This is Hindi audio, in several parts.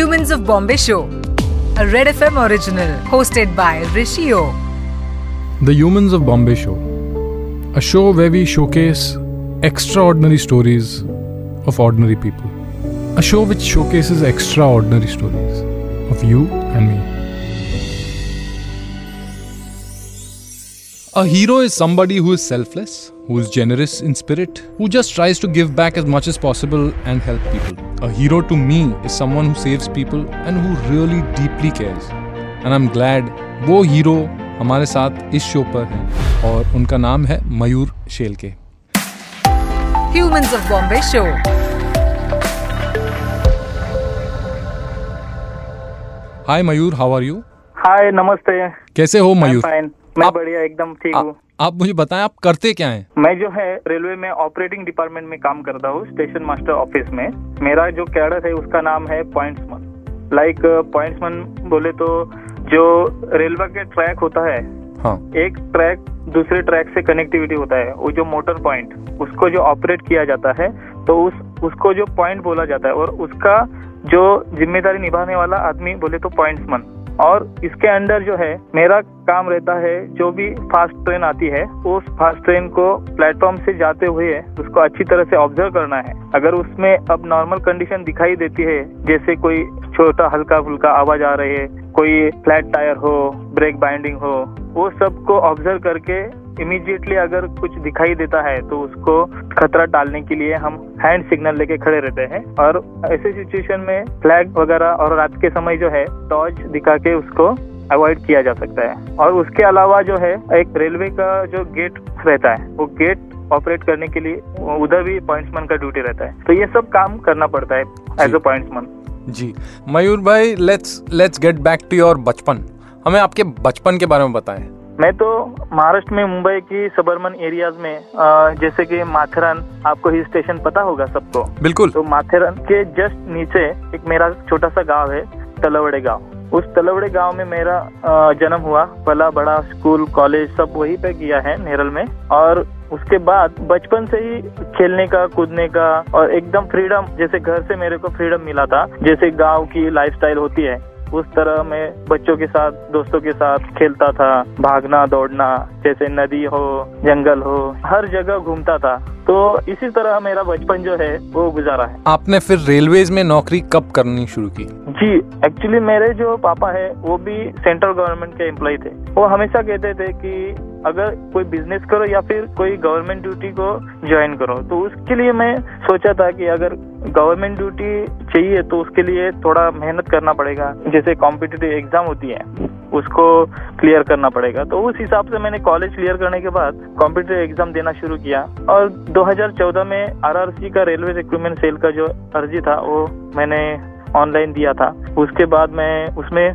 Humans of Bombay Show, a Red FM original hosted by Rishi O. The Humans of Bombay Show, a show where we showcase extraordinary stories of ordinary people. A show which showcases extraordinary stories of you and me. A hero is somebody who is selfless, who is generous in spirit, who just tries to give back as much as possible and help people. A hero to me is someone who saves people and who really deeply cares. And I'm glad वो हीरो हमारे साथ इस शो पर हैं और उनका नाम है Mayur Shelke Humans of Bombay Show. Hi Mayur how are you hi नमस्ते कैसे हो मयूर फाइन मैं बढ़िया एकदम ठीक हूँ आप मुझे बताएँ आप करते क्या हैं? मैं जो है रेलवे में ऑपरेटिंग डिपार्टमेंट में काम करता हूँ स्टेशन मास्टर ऑफ़िस में। मेरा जो कैडर है उसका नाम है पॉइंट्समैन। लाइक पॉइंट्समैन बोले तो जो रेलवे के ट्रैक होता है हाँ। एक ट्रैक दूसरे ट्रैक से कनेक्टिविटी होता है। वो जो मोटर पॉइंट उसको जो ऑपरेट किया जाता है तो उस उसको जो पॉइंट बोला जाता है और उसका जो ज़िम्मेदारी निभाने वाला आदमी बोले तो पॉइंट्समैन। और इसके अंडर जो है, मेरा काम रहता है, जो भी फास्ट ट्रेन आती है, उस फास्ट ट्रेन को प्लेटफॉर्म से जाते हुए उसको अच्छी तरह से ऑब्ज़र्व करना है। अगर उसमें अब नॉर्मल कंडीशन दिखाई देती है, जैसे कोई छोटा हल्का फुल्का आवाज़ आ रही है कोई फ्लैट टायर हो ब्रेक बाइंडिंग हो, वो सबको ऑब्ज़र्व करके इमीडिएटली अगर कुछ दिखाई देता है तो उसको खतरा टालने के लिए हम हैंड सिग्नल लेके खड़े रहते हैं। और ऐसे सिचुएशन में फ्लैग वगैरह और रात के समय जो है टॉर्च दिखा के उसको अवॉइड किया जा सकता है। और उसके अलावा जो है एक रेलवे का जो गेट रहता है वो गेट ऑपरेट करने के लिए उधर भी पॉइंट्समैन का ड्यूटी रहता है। तो ये सब काम करना पड़ता है एज। अ पॉइंट्समैन जी। मयूर भाई let's let's get back to your बचपन। हमें आपके बचपन के बारे में बताएँ। मैं तो महाराष्ट्र में मुंबई की सबर्मन एरियाज़ में अ, जैसे कि माथेरान आपको हिल स्टेशन पता होगा सबको। बिल्कुल। तो माथेरान के जस्ट नीचे एक मेरा छोटा सा गाँव है तलवड़े गाँव। उस तलवड़े गाँव में मेरा जन्म हुआ। पला बड़ा स्कूल कॉलेज सब वहीं पे किया है नेरल में। और उसके बाद बचपन से ही खेलने का कूदने का और एकदम फ्रीडम जैसे घर से मेरे को फ्रीडम मिला था जैसे गाँव की लाइफस्टाइल होती है। उस तरह मैं बच्चों के साथ, दोस्तों के साथ खेलता था, भागना, दौड़ना, जैसे नदी हो, जंगल हो, हर जगह घूमता था। तो इसी तरह मेरा बचपन जो है वो गुजारा है। आपने फिर रेलवेज में नौकरी कब करनी शुरू की? जी एक्चुअली मेरे जो पापा है वो भी सेंट्रल गवर्नमेंट के एम्प्लॉय थे। वो हमेशा कहते थे कि अगर कोई बिज़नेस करो या फिर कोई गवर्नमेंट ड्यूटी को ज्वाइन करो तो उसके लिए मैं सोचा था कि अगर गवर्नमेंट ड्यूटी चाहिए तो उसके लिए थोड़ा मेहनत करना पड़ेगा। जैसे कॉम्पिटिटिव एग्ज़ाम होती है। उसको क्लियर करना पड़ेगा। तो उस हिसाब से मैंने कॉलेज क्लियर करने के बाद कॉम्पिटिटिव एग्ज़ाम देना शुरू किया। और 2014 में आरआरसी का रेलवे रिक्रूटमेंट सेल का जो अर्जी था, वो मैंने ऑनलाइन दिया था। उसके बाद मैं उसमें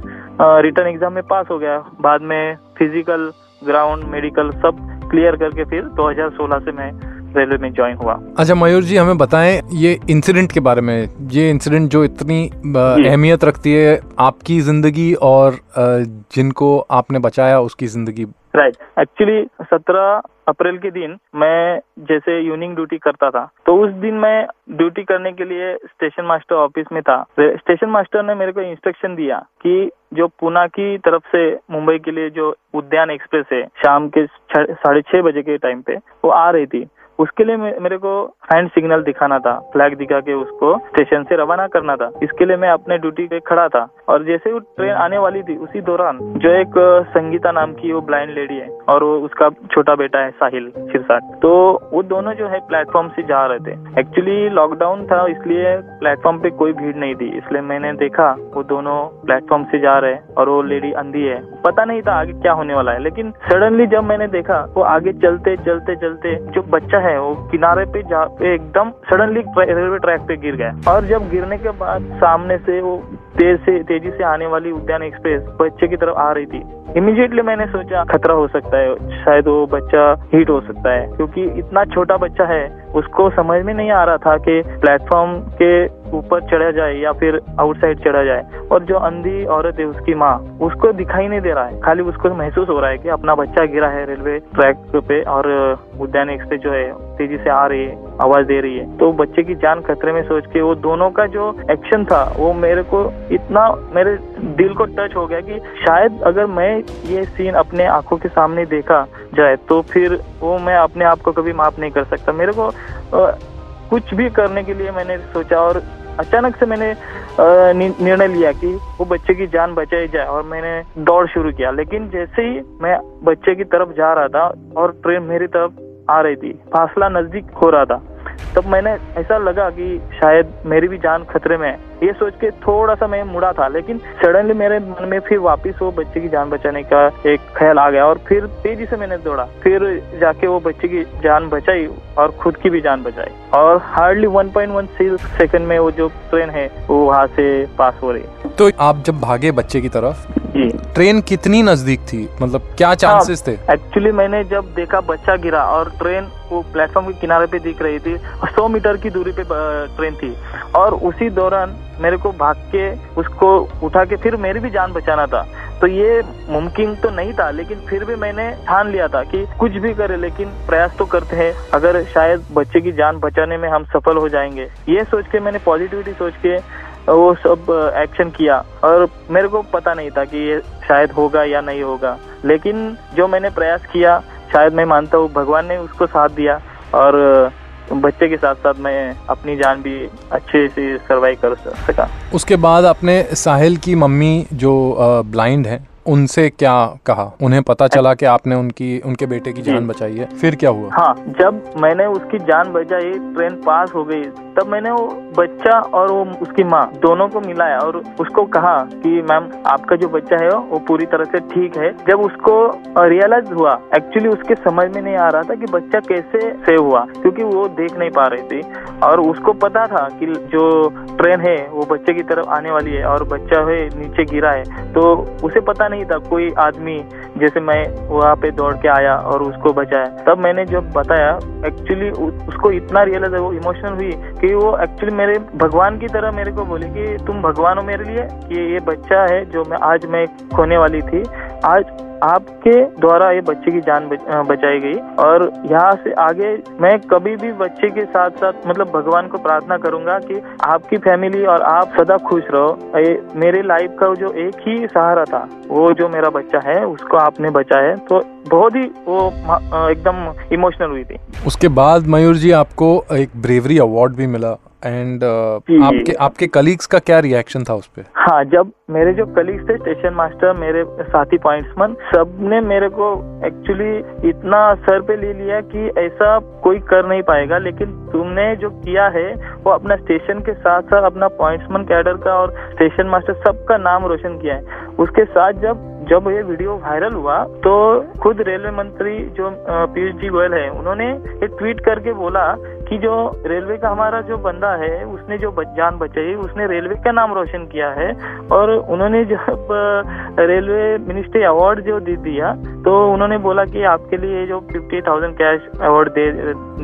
रिटर्न एग्ज़ाम में पास हो गया। बाद में फ़िज़िकल ग्राउंड मेडिकल सब क्लियर करके फिर 2016 से मैं रेलवे में ज्वाइन हुआ। अच्छा मयूर जी हमें बताएँ ये इंसिडेंट के बारे में। ये इंसिडेंट जो इतनी अहमियत रखती है आपकी ज़िंदगी और जिनको आपने बचाया उसकी ज़िंदगी। राइट एक्चुअली 17 अप्रैल के दिन मैं जैसे यूनिंग ड्यूटी करता था तो उस दिन मैं ड्यूटी करने के लिए स्टेशन मास्टर ऑफ़िस में था। स्टेशन मास्टर ने मेरे को इंस्ट्रक्शन दिया कि जो पुणे की तरफ़ से मुंबई के लिए जो उद्यान एक्सप्रेस है शाम के साढ़े छह बजे के टाइम पे वो आ रही थी। उसके लिए मेरे को हैंड सिग्नल दिखाना था फ्लैग दिखा के उसको स्टेशन से रवाना करना था। इसके लिए मैं अपने ड्यूटी पे खड़ा था। और जैसे वो ट्रेन आने वाली थी उसी दौरान जो एक संगीता नाम की वो ब्लाइंड लेडी है और वो उसका छोटा बेटा है साहिल सिरसाट तो वो दोनों जो है प्लेटफॉर्म से जा रहे थे। एक्चुअली लॉकडाउन था इसलिए प्लेटफॉर्म पे कोई भीड़ नहीं थी। इसलिए मैंने देखा वो दोनों प्लेटफॉर्म से जा रहे हैं और वो लेडी अंधी है। पता नहीं था आगे क्या होने वाला है लेकिन सडनली जब मैंने देखा वो आगे चलते चलते चलते जो बच्चा है वो किनारे पे जा पे एकदम सडनली रेलवे ट्रैक पे गिर गया। और जब गिरने के बाद सामने से वो तेज से, तेज़ी से आने वाली उद्यान एक्सप्रेस बच्चे की तरफ़ आ रही थी। इमीडिएटली मैंने सोचा, खतरा हो सकता है, शायद वो बच्चा हिट हो सकता है, क्योंकि इतना छोटा बच्चा है उसको समझ में नहीं आ रहा था कि प्लेटफॉर्म के ऊपर चढ़ा जाए या फिर आउटसाइड चढ़ा जाए। और जो अंधी औरत है उसकी माँ, उसको दिखाई नहीं दे रहा है। खाली उसको महसूस हो रहा है कि अपना बच्चा गिरा है रेलवे ट्रैक पे और उद्यान एक्सप्रेस जो है तेज़ी से आ रही है, आवाज़ दे रही है। तो बच्चे की जान खतरे में सोच के वो दोनों का जो एक्शन था, वो मेरे को इतना, मेरे दिल को टच हो गया कि शायद अगर मैं ये सीन अपने आँखों के सामने देखा जाए तो फिर वो मैं अपने आप को कभी माफ़ नहीं कर सकता। मेरे को कुछ भी करने के लिए मैंने सोचा और अचानक से मैंने निर्णय लिया कि वो बच्चे की जान बचाई जाए और मैंने दौड़ शुरू किया। लेकिन जैसे ही मैं बच्चे की तरफ़ जा रहा था और ट्रेन मेरी तरफ़ आ रही थी, फासला नज़दीक हो रहा था। तब मैंने ऐसा लगा कि शायद मेरी भी जान खतरे में है। ये सोच के थोड़ा सा मैं मुड़ा था, लेकिन सडनली मेरे मन में फिर वापस वो बच्चे की जान बचाने का एक ख्याल आ गया और फिर तेज़ी से मैंने दौड़ा। फिर जाके वो बच्चे की जान बचाई और खुद की भी जान बचाई। और हार्डली 1.1 सेकंड में वो जो ट्रेन है, वो वहाँ से पास हो रही। तो आप जब भागे बच्चे की तरफ़ ट्रेन कितनी नज़दीक थी? मतलब क्या चांसेस थे? एक्चुअली मैंने जब देखा बच्चा गिरा और ट्रेन वो प्लेटफॉर्म के किनारे पे दिख रही थी सौ मीटर की दूरी पे ट्रेन थी। और उसी दौरान मेरे को भाग के उसको उठा के फिर मेरी भी जान बचाना था। तो ये मुमकिन तो नहीं था लेकिन फिर भी मैंने ठान लिया था कि कुछ भी करे लेकिन प्रयास तो करते हैं। अगर शायद बच्चे की जान बचाने में हम सफल हो जाएँगे। ये सोच के मैंने पॉजिटिविटी सोच के वो सब एक्शन किया। और मेरे को पता नहीं था कि ये शायद होगा या नहीं होगा। लेकिन जो मैंने प्रयास किया, शायद मैं मानता हूँ भगवान ने उसको साथ दिया। और बच्चे के साथ साथ मैं अपनी जान भी अच्छे से सर्वाइव कर सका। उसके बाद अपने साहिल की मम्मी जो ब्लाइंड है उनसे क्या कहा? उन्हें पता चला कि आपने उनकी उनके बेटे की जान बचाई है। फिर क्या हुआ? हाँ जब मैंने उसकी जान बचाई ट्रेन पास हो गई तब मैंने वो बच्चा और वो उसकी माँ दोनों को मिलाया और उसको कहा कि मैम आपका जो बच्चा है वो पूरी तरह से ठीक है। जब उसको रियलाइज़ हुआ एक्चुअली उसके समझ में नहीं आ रहा था कि बच्चा कैसे सेव हुआ क्योंकि वो देख नहीं पा रही थी। और उसको पता था कि जो ट्रेन है वो बच्चे की तरफ़ आने वाली है और बच्चा है नीचे गिरा है। तो उसे पता नहीं था कोई आदमी। जैसे मैं वहाँ पे दौड़ के आया और उसको बचाया। तब मैंने जब बताया एक्चुअली उसको इतना रियलाइज़ वो इमोशनल हुई कि वो एक्चुअली मेरे, भगवान की तरह मेरे को बोली कि तुम भगवान हो मेरे लिए, कि ये बच्चा है जो मैं, आज मैं खोने वाली थी। आज आपके द्वारा ये बच्चे की जान बचाई गई और यहाँ से आगे मैं कभी भी बच्चे के साथ साथ मतलब भगवान को प्रार्थना करूँगा कि आपकी फैमिली और आप सदा खुश रहो। ये मेरे लाइफ का जो एक ही सहारा था, वो जो मेरा बच्चा है, उसको आपने बचाया तो बहुत ही वो एकदम इमोशनल हुई थी। उसके बाद मयूर जी, आपको एक ब्रेवरी अवार्ड भी मिला। एंड uh, आपके आपके कलीग्स का क्या रिएक्शन था उस पर हाँ जब मेरे जो कलीग्स थे स्टेशन मास्टर मेरे साथी पॉइंट्समैन सबने मेरे को एक्चुअली इतना सर पे ले लिया कि ऐसा कोई कर नहीं पाएगा। लेकिन तुमने जो किया है वो अपना स्टेशन के साथ साथ अपना पॉइंट्समैन कैडर का और स्टेशन मास्टर सबका नाम रोशन किया है। उसके साथ जब जब ये वीडियो वायरल हुआ तो खुद रेलवे मंत्री जो पीयूष जी गोयल है, उन्होंने एक ट्वीट करके बोला कि जो रेलवे का हमारा जो बंदा है, उसने जो जान बचाई, उसने रेलवे का नाम रोशन किया है, और उन्होंने जब रेलवे मिनिस्ट्री अवार्ड जो दे दिया तो उन्होंने बोला कि आपके लिए जो फिफ्टी थाउज़ेंड कैश अवार्ड दे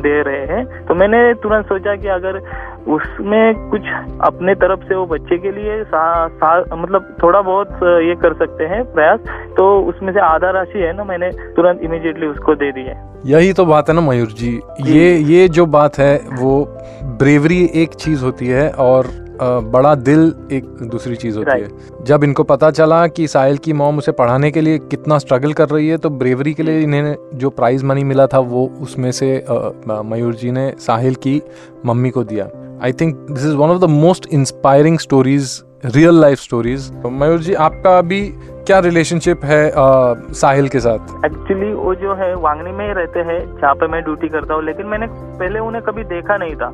दे रहे हैं। तो मैंने तुरंत सोचा कि अगर उसमें कुछ अपने तरफ़ से वो बच्चे के लिए सा, सा, मतलब थोड़ा बहुत ये कर सकते हैं प्रयास। तो उसमें से आधा राशि है ना मैंने तुरंत इमीडिएटली उसको दे दी है। यही तो बात है ना मयूर जी। ये ये जो बात है वो ब्रेवरी एक चीज़ होती है और बड़ा दिल एक दूसरी चीज़ होती है। जब इनको पता चला कि साहिल की मॉम उसे पढ़ाने के लिए कितना स्ट्रगल कर रही है तो ब्रेवरी के लिए इन्हें जो प्राइज मनी मिला था वो उसमें से मयूर जी ने साहिल की मम्मी को दिया। I think this is one of the most inspiring stories real life stories Mayur ji आपका अभी क्या रिलेशनशिप है आ, साहिल के साथ? एक्चुअली वो जो है वांगनी में ही रहते हैं जहाँ पे मैं ड्यूटी करता हूँ लेकिन मैंने पहले उन्हें कभी देखा नहीं था।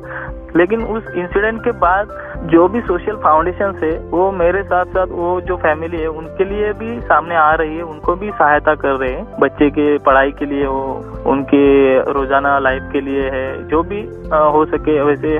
लेकिन उस इंसिडेंट के बाद जो भी सोशल फाउंडेशन है वो मेरे साथ साथ वो जो फैमिली है उनके लिए भी सामने आ रही है उनको भी सहायता कर रहे हैं बच्चे के पढ़ाई के लिए वो उनके रोज़ाना लाइफ के लिए है, जो भी हो सके वैसे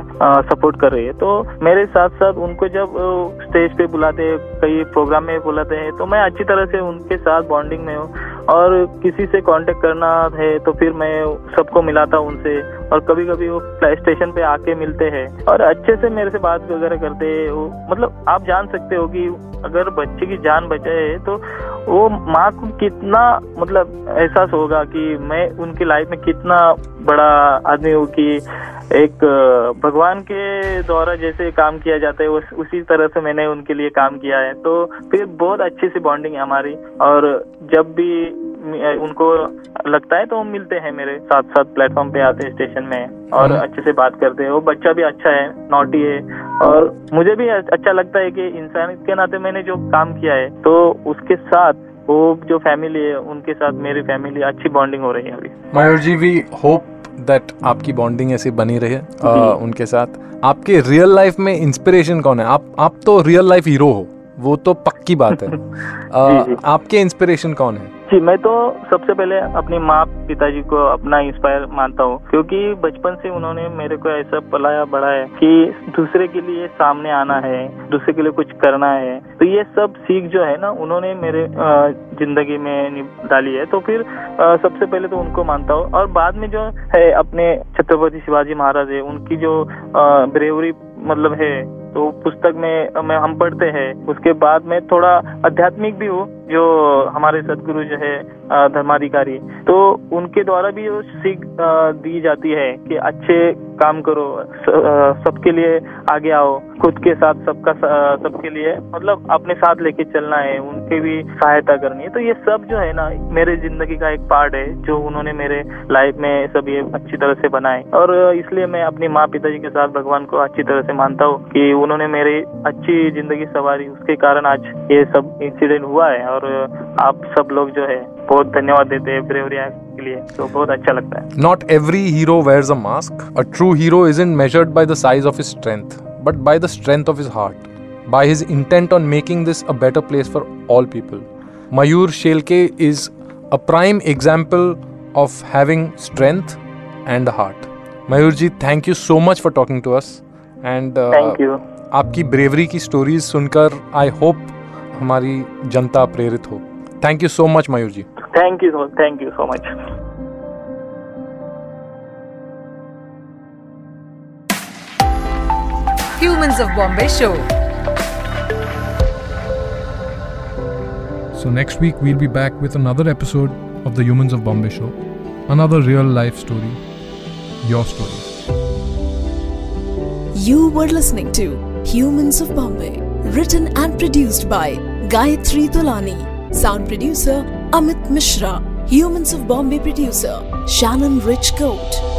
सपोर्ट कर रही है। तो मेरे साथ साथ उनको जब स्टेज पे बुलाते हैं, कई प्रोग्राम में बुलाते हैं तो मैं अच्छी तरह से उनके साथ बॉन्डिंग में हूँ। और किसी से कांटेक्ट करना है तो फिर मैं सबको मिलाता हूँ उनसे। और कभी कभी वो प्ले स्टेशन पे आके मिलते हैं। और अच्छे से मेरे से बात वगैरह करते हैं वो मतलब आप जान सकते हो कि अगर बच्चे की जान बचाए तो वो माँ को कितना मतलब एहसास होगा कि मैं उनकी लाइफ में कितना बड़ा आदमी हूँ कि एक भगवान के द्वारा जैसे काम किया जाता है उस, उसी तरह से मैंने उनके लिए काम किया है। तो फिर बहुत अच्छी सी बॉन्डिंग है हमारी। और जब भी उनको लगता है तो वो मिलते हैं मेरे साथ साथ प्लेटफॉर्म पे आते हैं स्टेशन में और हम्म। अच्छे से बात करते हैं। वो बच्चा भी अच्छा है नोटी है और मुझे भी अच्छा लगता है कि इंसान के नाते मैंने जो काम किया है तो उसके साथ वो जो फैमिली है उनके साथ मेरी फैमिली अच्छी बॉन्डिंग हो रही है अभी। Mayur ji we hope that आपकी बॉन्डिंग ऐसी बनी रहे आ, उनके साथ। आपके रियल लाइफ में इंस्पिरेशन कौन है? आप आप तो रियल लाइफ हीरो हो। वो तो पक्की बात है। आ, जी, जी. आपके इंस्पिरेशन कौन है? जी मैं तो सबसे पहले अपनी माँ पिताजी को अपना इंस्पायर मानता हूँ क्योंकि बचपन से उन्होंने मेरे को ऐसा पलाया बढ़ाया कि दूसरे के लिए सामने आना है दूसरे के लिए कुछ करना है। तो ये सब सीख जो है ना उन्होंने मेरे ज़िंदगी में डाली है। तो फिर सबसे पहले तो उनको मानता हूँ। और बाद में जो है अपने छत्रपति शिवाजी महाराज है उनकी जो ब्रेवरी मतलब है तो पुस्तक में हम पढ़ते हैं। उसके बाद में थोड़ा आध्यात्मिक भी हूँ। जो हमारे सदगुरु जो है धर्माधिकारी तो उनके द्वारा भी वो सीख दी जाती है कि अच्छे काम करो सबके लिए आगे आओ, खुद के साथ सबका सबके लिए मतलब अपने साथ लेके चलना है, उनके भी सहायता करनी है। तो ये सब जो है ना, मेरे ज़िंदगी का एक पार्ट है, जो उन्होंने मेरे लाइफ में सब ये अच्छी तरह से बनाए। और इसलिए मैं अपनी माँ पिताजी के साथ भगवान को अच्छी तरह से मानता हूँ कि उन्होंने मेरी अच्छी ज़िंदगी सवारी। उसके कारण आज ये सब इंसिडेंट हुआ है और और आप सब लोग जो है बहुत धन्यवाद देते हैं ब्रेवरी एक्ट के लिए तो बहुत अच्छा लगता है। Not every hero wears a mask a true hero is in measured by the size of his strength but by the strength of his heart by his intent on making this a better place for all people Mayur Shelke is a prime example of having strength and heart Mayur ji thank you so much for talking to us and आपकी ब्रेवरी की स्टोरीज सुनकर आई होप हमारी जनता प्रेरित हो thank you so much Mayur ji thank you thank you so much Humans of Bombay show. So, next week we'll be back with another episode of the Humans of Bombay show. Another real life story. Your story. You were listening to Humans of Bombay, written and produced by Gayatri Tolani. Sound producer Amit Mishra. Humans of Bombay producer Shannon Rich Coat.